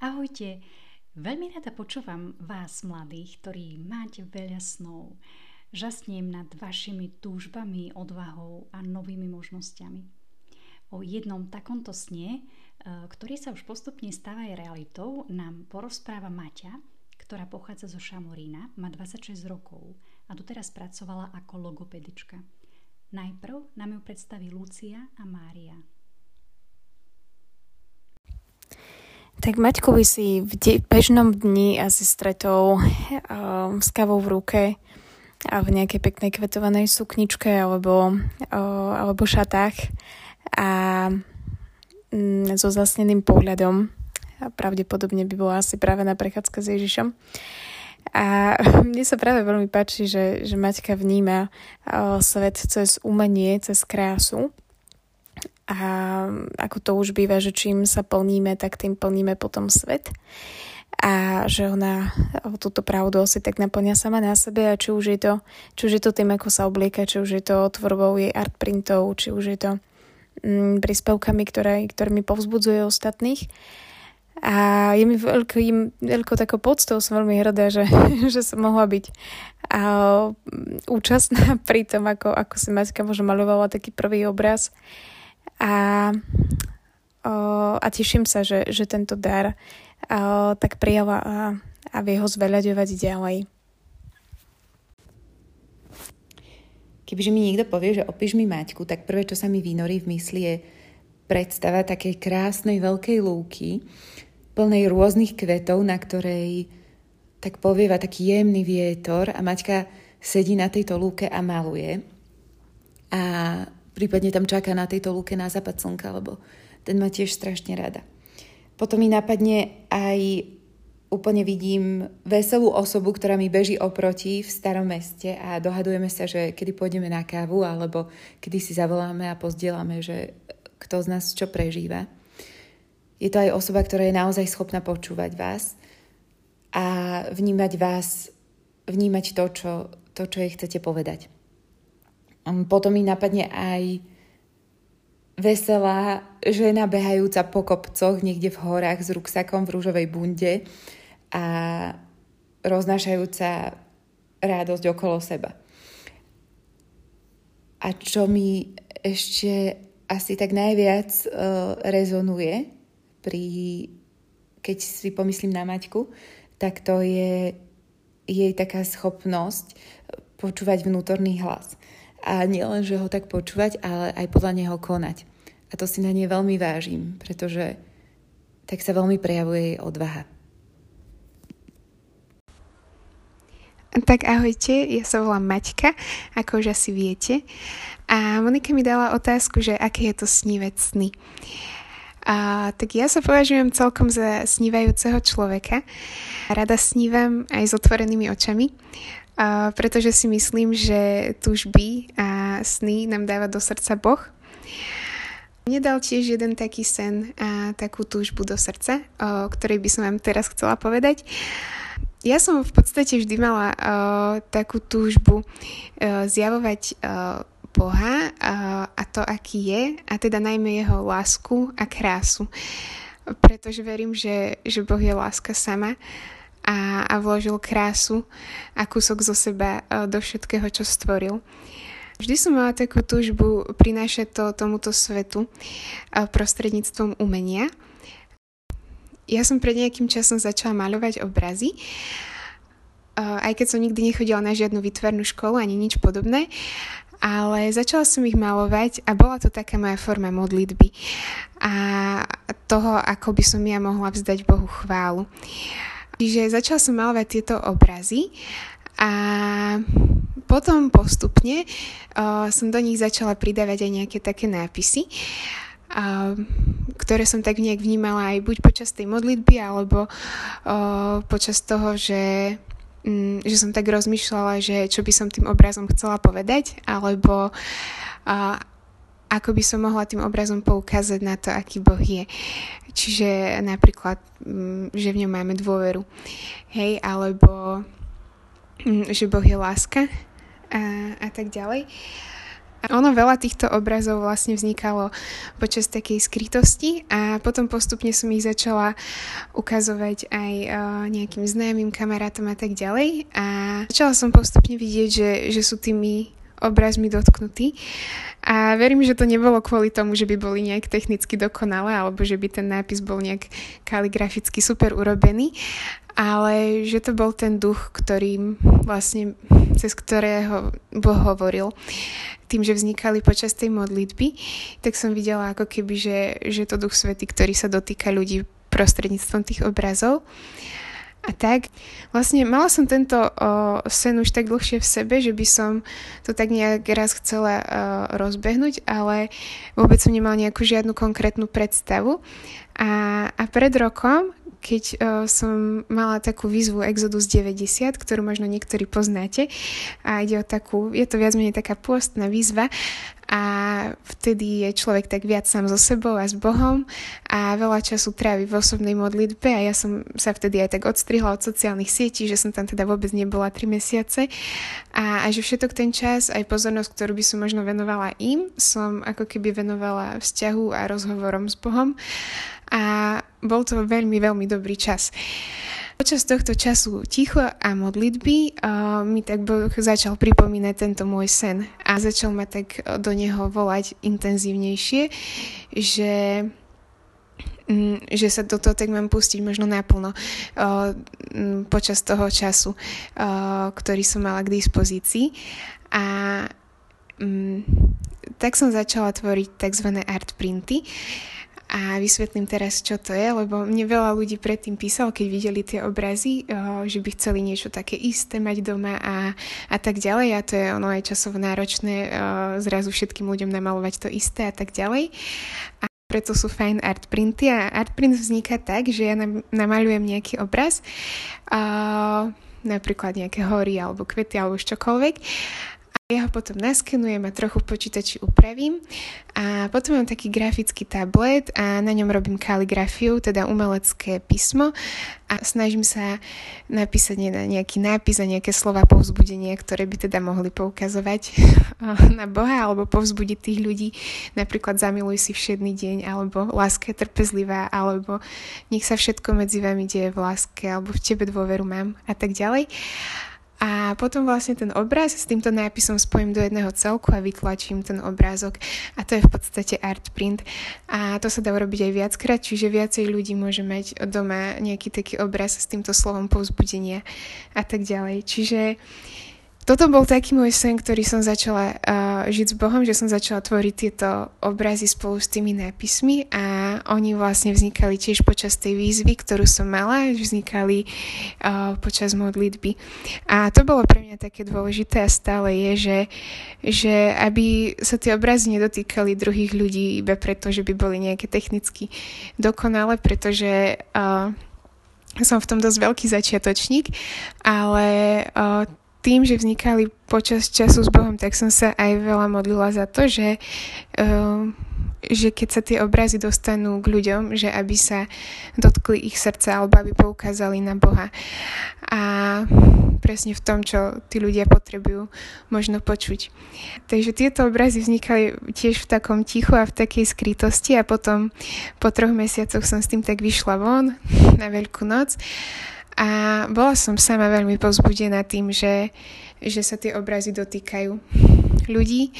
Ahojte, veľmi rada počúvam vás, mladých, ktorí máte veľa snov. Žasnem nad vašimi túžbami, odvahou a novými možnosťami. O jednom takomto sne, e, ktorý sa už postupne stáva aj realitou, nám porozpráva Maťa, ktorá pochádza zo Šamorína, má 26 rokov a doteraz pracovala ako logopedička. Najprv nám ju predstaví Lucia a Mária. Tak Maťku by si v de- bežnom dni asi stretol um, s kávou v ruke a v nejakej peknej kvetovanej sukničke alebo, uh, alebo šatách a mm, so zasneným pohľadom. A pravdepodobne by bola asi práve na prechádzka s Ježišom. A mne sa práve veľmi páči, že, že Maťka vníma svet cez umenie, cez krásu a ako to už býva, že čím sa plníme, tak tým plníme potom svet. A že ona túto pravdu asi tak naplňa sama na sebe a či už je to, či už je to tým, ako sa oblieka, či už je to tvorbou jej art printov, či už je to mm, príspevkami, ktoré, ktorými povzbudzuje ostatných. A je mi veľkým, veľkou takou poctou, som veľmi hrdá, že, že som mohla byť a, účastná pri tom, ako, ako si Maťka možno malovala taký prvý obraz a, o, a teším sa, že, že tento dar o, tak prijala a, a vie ho zveľaďovať ďalej. Kebyže mi niekto povie, že opíš mi Maťku, tak prvé, čo sa mi vynorí v mysli je predstava takej krásnej veľkej lúky, plnej rôznych kvetov, na ktorej tak povieva taký jemný vietor a Maťka sedí na tejto lúke a maluje. A prípadne tam čaká na tejto lúke na západ slnka, lebo ten má tiež strašne rada. Potom mi napadne aj úplne vidím veselú osobu, ktorá mi beží oproti v starom meste a dohadujeme sa, že kedy pôjdeme na kávu alebo kedy si zavoláme a pozdielame, že kto z nás čo prežíva. Je to aj osoba, ktorá je naozaj schopná počúvať vás a vnímať vás, vnímať to, čo, to, čo jej chcete povedať. Potom mi napadne aj veselá žena behajúca po kopcoch niekde v horách s ruksakom v rúžovej bunde a roznášajúca radosť okolo seba. A čo mi ešte asi tak najviac uh, rezonuje, pri, keď si pomyslím na Maťku, tak to je jej taká schopnosť počúvať vnútorný hlas a nielen, že ho tak počúvať, ale aj podľa neho konať. A to si na nej veľmi vážim, pretože tak sa veľmi prejavuje jej odvaha. Tak ahojte, ja sa volám Maťka, ako už asi viete. A Monika mi dala otázku, že aké je to snívať sny. A, tak ja sa považujem celkom za snívajúceho človeka. Rada snívam aj s otvorenými očami a pretože si myslím, že túžby a sny nám dáva do srdca Boh. Mne dal tiež jeden taký sen a takú túžbu do srdca, o ktorej by som vám teraz chcela povedať. Ja som v podstate vždy mala o, takú túžbu o, zjavovať o, Boha a to, aký je, a teda najmä jeho lásku a krásu. Pretože verím, že, že Boh je láska sama a, a vložil krásu a kúsok zo seba e, do všetkého, čo stvoril. Vždy som mala takú túžbu prinášať to tomuto svetu e, prostredníctvom umenia. Ja som pred nejakým časom začala maľovať obrazy, e, aj keď som nikdy nechodila na žiadnu vytvarnú školu ani nič podobné, ale začala som ich malovať a bola to taká moja forma modlitby a toho, ako by som ja mohla vzdať Bohu chválu. Čiže začala som malovať tieto obrazy a potom postupne uh, som do nich začala pridávať aj nejaké také nápisy, uh, ktoré som tak nejak vnímala aj buď počas tej modlitby, alebo uh, počas toho, že že som tak rozmýšľala, že čo by som tým obrazom chcela povedať, alebo uh, ako by som mohla tým obrazom poukázať na to, aký Boh je. Čiže napríklad, mm, že v ňom máme dôveru. Hej, alebo mm, že Boh je láska a, a tak ďalej. Ono veľa týchto obrazov vlastne vznikalo počas takej skrytosti a potom postupne som ich začala ukazovať aj uh, nejakým známym kamarátom a tak ďalej. A začala som postupne vidieť, že, že sú tými obrazmi dotknutí a verím, že to nebolo kvôli tomu, že by boli nejak technicky dokonalé alebo že by ten nápis bol nejak kaligraficky super urobený, ale že to bol ten duch, ktorým vlastne cez ktorého Boh hovoril tým, že vznikali počas tej modlitby, tak som videla ako keby, že, že to Duch Svety, ktorý sa dotýka ľudí prostredníctvom tých obrazov. A tak, vlastne mala som tento o, sen už tak dlhšie v sebe, že by som to tak nejak raz chcela o, rozbehnúť, ale vôbec som nemala nejakú žiadnu konkrétnu predstavu. A, a pred rokom, keď uh, som mala takú výzvu Exodus 90, ktorú možno niektorí poznáte. A ide o takú, je to viac menej taká pôstna výzva a vtedy je človek tak viac sám so sebou a s Bohom a veľa času trávi v osobnej modlitbe a ja som sa vtedy aj tak odstrihla od sociálnych sietí, že som tam teda vôbec nebola 3 mesiace a, a že všetok ten čas, aj pozornosť, ktorú by som možno venovala im, som ako keby venovala vzťahu a rozhovorom s Bohom a bol to veľmi, veľmi dobrý čas. Počas tohto času ticho a modlitby uh, mi tak Boh začal pripomínať tento môj sen a začal ma tak do neho volať intenzívnejšie, že um, že sa do toho tak mám pustiť možno naplno uh, počas toho času, uh, ktorý som mala k dispozícii. A um, tak som začala tvoriť tzv. art printy. A vysvetlím teraz, čo to je, lebo mne veľa ľudí predtým písalo, keď videli tie obrazy, že by chceli niečo také isté mať doma a, a tak ďalej. A to je ono aj časovo náročné zrazu všetkým ľuďom namalovať to isté a tak ďalej. A preto sú fajn art printy a art print vzniká tak, že ja namalujem nejaký obraz, napríklad nejaké hory alebo kvety alebo čokoľvek ja ho potom naskenujem a trochu v počítači upravím. A potom mám taký grafický tablet a na ňom robím kaligrafiu, teda umelecké písmo. A snažím sa napísať na nejaký nápis a nejaké slova povzbudenia, ktoré by teda mohli poukazovať na Boha alebo povzbudiť tých ľudí, napríklad zamiluj si všedný deň alebo láska je trpezlivá alebo nech sa všetko medzi vami deje v láske alebo v tebe dôveru mám a tak ďalej. A potom vlastne ten obraz s týmto nápisom spojím do jedného celku a vytlačím ten obrázok. A to je v podstate art print. A to sa dá urobiť aj viackrát, čiže viacej ľudí môže mať doma nejaký taký obraz s týmto slovom povzbudenia a tak ďalej. Čiže toto bol taký môj sen, ktorý som začala uh, žiť s Bohom, že som začala tvoriť tieto obrazy spolu s tými nápismi a oni vlastne vznikali tiež počas tej výzvy, ktorú som mala, vznikali uh, počas modlitby. A to bolo pre mňa také dôležité a stále je, že, že aby sa tie obrazy nedotýkali druhých ľudí iba preto, že by boli nejaké technicky dokonale, pretože uh, som v tom dosť veľký začiatočník, ale uh, tým, že vznikali počas času s Bohom, tak som sa aj veľa modlila za to, že, uh, že keď sa tie obrazy dostanú k ľuďom, že aby sa dotkli ich srdca alebo aby poukázali na Boha. A presne v tom, čo tí ľudia potrebujú možno počuť. Takže tieto obrazy vznikali tiež v takom tichu a v takej skrytosti a potom po troch mesiacoch som s tým tak vyšla von na Veľkú noc a bola som sama veľmi povzbudená tým, že, že sa tie obrazy dotýkajú ľudí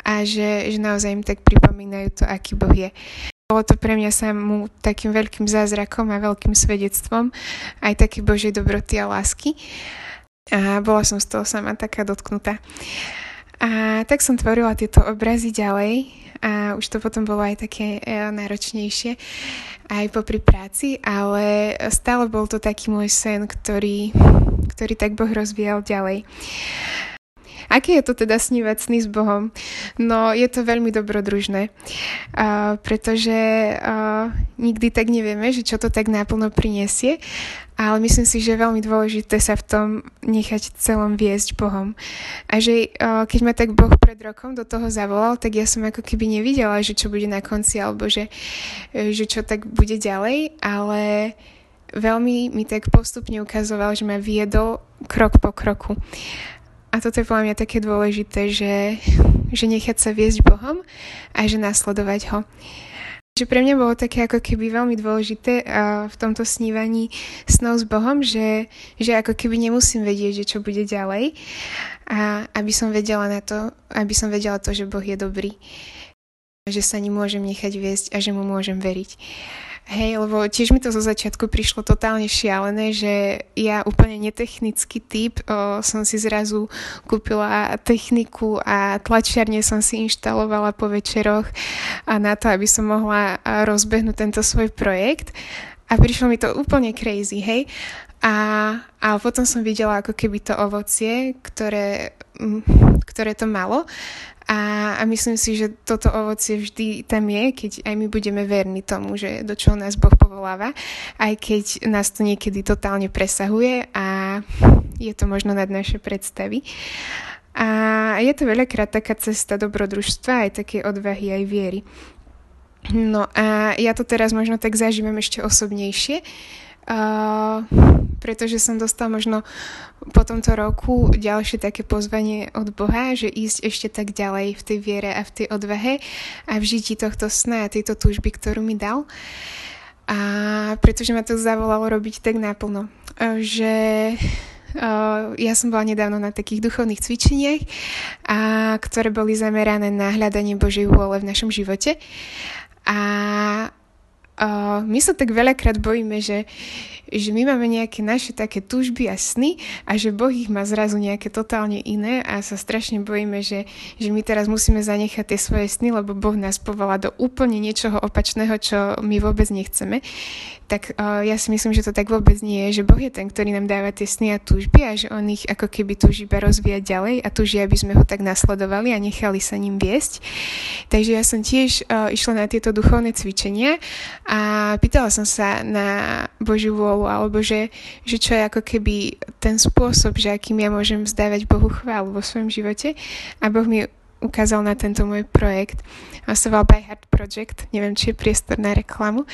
a že, že naozaj im tak pripomínajú to, aký Boh je. Bolo to pre mňa samú takým veľkým zázrakom a veľkým svedectvom aj také Božej dobroty a lásky. A bola som z toho sama taká dotknutá. A tak som tvorila tieto obrazy ďalej a už to potom bolo aj také e, náročnejšie aj popri práci, ale stále bol to taký môj sen, ktorý, ktorý tak Boh rozvíjal ďalej. Aké je to teda snívať sny s Bohom? No, je to veľmi dobrodružné, uh, pretože uh, nikdy tak nevieme, že čo to tak náplno prinesie, ale myslím si, že je veľmi dôležité sa v tom nechať celom viesť Bohom. A že uh, keď ma tak Boh pred rokom do toho zavolal, tak ja som ako keby nevidela, že čo bude na konci, alebo že, že čo tak bude ďalej, ale veľmi mi tak postupne ukazoval, že ma viedol krok po kroku. A toto je podľa mňa také dôležité, že, že nechať sa viesť Bohom a že nasledovať ho. Že pre mňa bolo také ako keby veľmi dôležité v tomto snívaní snov s Bohom, že, že ako keby nemusím vedieť, že čo bude ďalej a aby som vedela na to, aby som vedela to, že Boh je dobrý že sa ním môžem nechať viesť a že mu môžem veriť. Hej, lebo tiež mi to zo začiatku prišlo totálne šialené, že ja úplne netechnický typ o, som si zrazu kúpila techniku a tlačiarne som si inštalovala po večeroch a na to, aby som mohla rozbehnúť tento svoj projekt. A prišlo mi to úplne crazy, hej. A, a potom som videla ako keby to ovocie, ktoré, ktoré to malo a, a myslím si, že toto ovocie vždy tam je, keď aj my budeme verní tomu, že do čoho nás Boh povoláva, aj keď nás to niekedy totálne presahuje a je to možno nad naše predstavy. A je to veľakrát taká cesta dobrodružstva, aj také odvahy, aj viery. No a ja to teraz možno tak zažívam ešte osobnejšie, Uh, pretože som dostala možno po tomto roku ďalšie také pozvanie od Boha, že ísť ešte tak ďalej v tej viere a v tej odvahe a v žití tohto sna a tejto túžby, ktorú mi dal. A pretože ma to zavolalo robiť tak naplno, že Uh, ja som bola nedávno na takých duchovných cvičeniach, a, ktoré boli zamerané na hľadanie Božej vôle v našom živote. A my sa tak veľakrát bojíme, že, že my máme nejaké naše také túžby a sny a že Boh ich má zrazu nejaké totálne iné a sa strašne bojíme, že, že my teraz musíme zanechať tie svoje sny, lebo Boh nás povolá do úplne niečoho opačného, čo my vôbec nechceme tak uh, ja si myslím, že to tak vôbec nie je, že Boh je ten, ktorý nám dáva tie sny a túžby a že on ich ako keby túži iba rozvíjať ďalej a túži, aby sme ho tak nasledovali a nechali sa ním viesť. Takže ja som tiež uh, išla na tieto duchovné cvičenia a pýtala som sa na Božiu vôľu, alebo že, že čo je ako keby ten spôsob, že akým ja môžem vzdávať Bohu chválu vo svojom živote. A Boh mi ukázal na tento môj projekt. A sa volal By Heart Project, neviem, či je priestor na reklamu,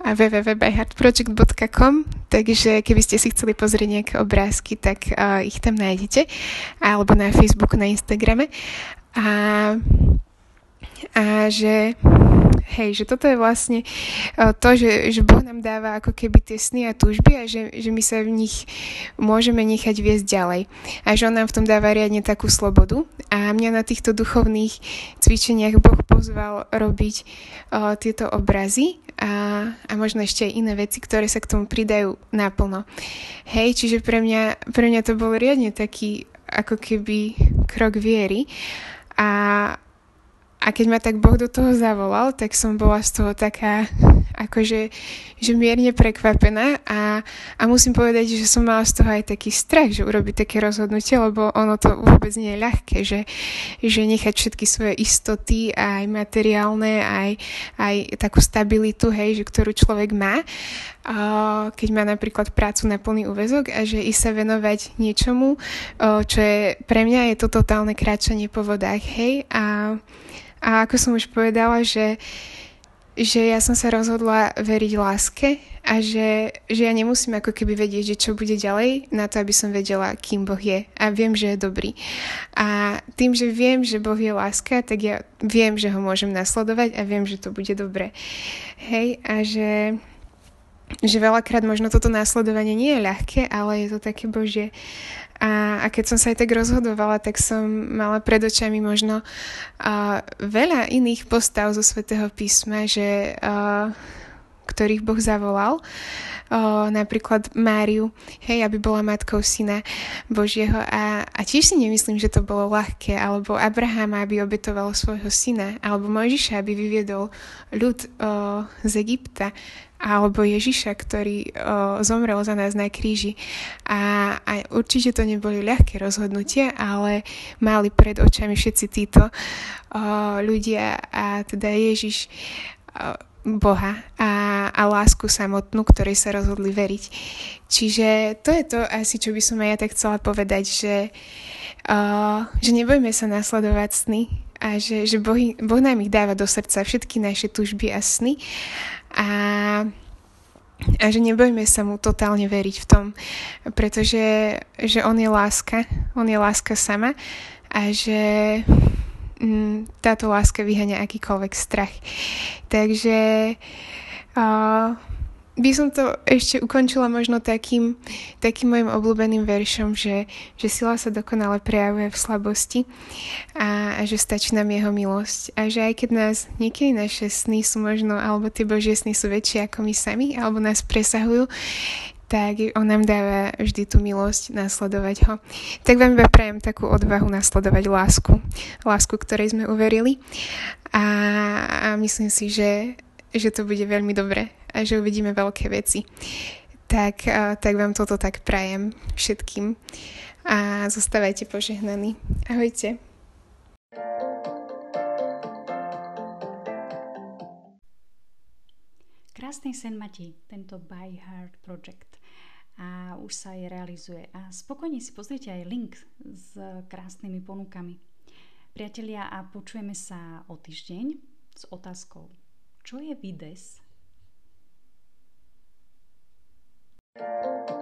a www.byheartproject.com, takže keby ste si chceli pozrieť nejaké obrázky, tak uh, ich tam nájdete, alebo na Facebooku, na Instagrame. A, a že Hej, že toto je vlastne e, to, že, že Boh nám dáva ako keby tie sny a túžby a že, že my sa v nich môžeme nechať viesť ďalej. A že On nám v tom dáva riadne takú slobodu. A mňa na týchto duchovných cvičeniach Boh pozval robiť uh, tieto obrazy a, a možno ešte aj iné veci, ktoré sa k tomu pridajú naplno. Hej, čiže pre mňa, pre mňa to bol riadne taký ako keby krok viery. A, a keď ma tak Boh do toho zavolal, tak som bola z toho taká akože že mierne prekvapená a, a musím povedať, že som mala z toho aj taký strach, že urobiť také rozhodnutie, lebo ono to vôbec nie je ľahké, že, že nechať všetky svoje istoty, aj materiálne, aj, aj takú stabilitu, hej, že ktorú človek má, keď má napríklad prácu na plný úvezok a že i sa venovať niečomu, čo je pre mňa je to totálne kráčanie po vodách, hej, a a ako som už povedala, že, že ja som sa rozhodla veriť láske a že, že ja nemusím ako keby vedieť, že čo bude ďalej na to, aby som vedela, kým Boh je. A viem, že je dobrý. A tým, že viem, že Boh je láska, tak ja viem, že ho môžem nasledovať a viem, že to bude dobre. Hej, a že že veľakrát možno toto následovanie nie je ľahké, ale je to také Božie. A, a keď som sa aj tak rozhodovala, tak som mala pred očami možno uh, veľa iných postav zo svätého písma, že, uh, ktorých Boh zavolal. Uh, napríklad Máriu, hej, aby bola matkou syna Božieho. A, a tiež si nemyslím, že to bolo ľahké. Alebo Abrahama, aby obetoval svojho syna. Alebo Mojžiša, aby vyviedol ľud uh, z Egypta alebo Ježiša, ktorý o, zomrel za nás na kríži. A, a určite to neboli ľahké rozhodnutia, ale mali pred očami všetci títo o, ľudia a teda Ježiš o, Boha a, a lásku samotnú, ktorej sa rozhodli veriť. Čiže to je to asi, čo by som aj ja tak chcela povedať, že, o, že nebojme sa nasledovať sny a že, že boh, boh nám ich dáva do srdca všetky naše tužby a sny a, a že nebojme sa mu totálne veriť v tom, pretože že on je láska, on je láska sama a že mm, táto láska vyhania akýkoľvek strach. Takže uh, by som to ešte ukončila možno takým, takým mojim obľúbeným veršom, že, že sila sa dokonale prejavuje v slabosti a, a že stačí nám jeho milosť. A že aj keď nás niekedy naše sny sú možno, alebo tie Božie sny sú väčšie ako my sami, alebo nás presahujú, tak on nám dáva vždy tú milosť nasledovať ho. Tak vám iba prajem takú odvahu nasledovať lásku. Lásku, ktorej sme uverili. A, a myslím si, že, že to bude veľmi dobré a že uvidíme veľké veci. Tak, tak vám toto tak prajem všetkým a zostávajte požehnaní. Ahojte. Krásny sen Mati, tento By Heart Project a už sa aj realizuje. A spokojne si pozrite aj link s krásnymi ponukami. Priatelia, a počujeme sa o týždeň s otázkou, čo je vides Música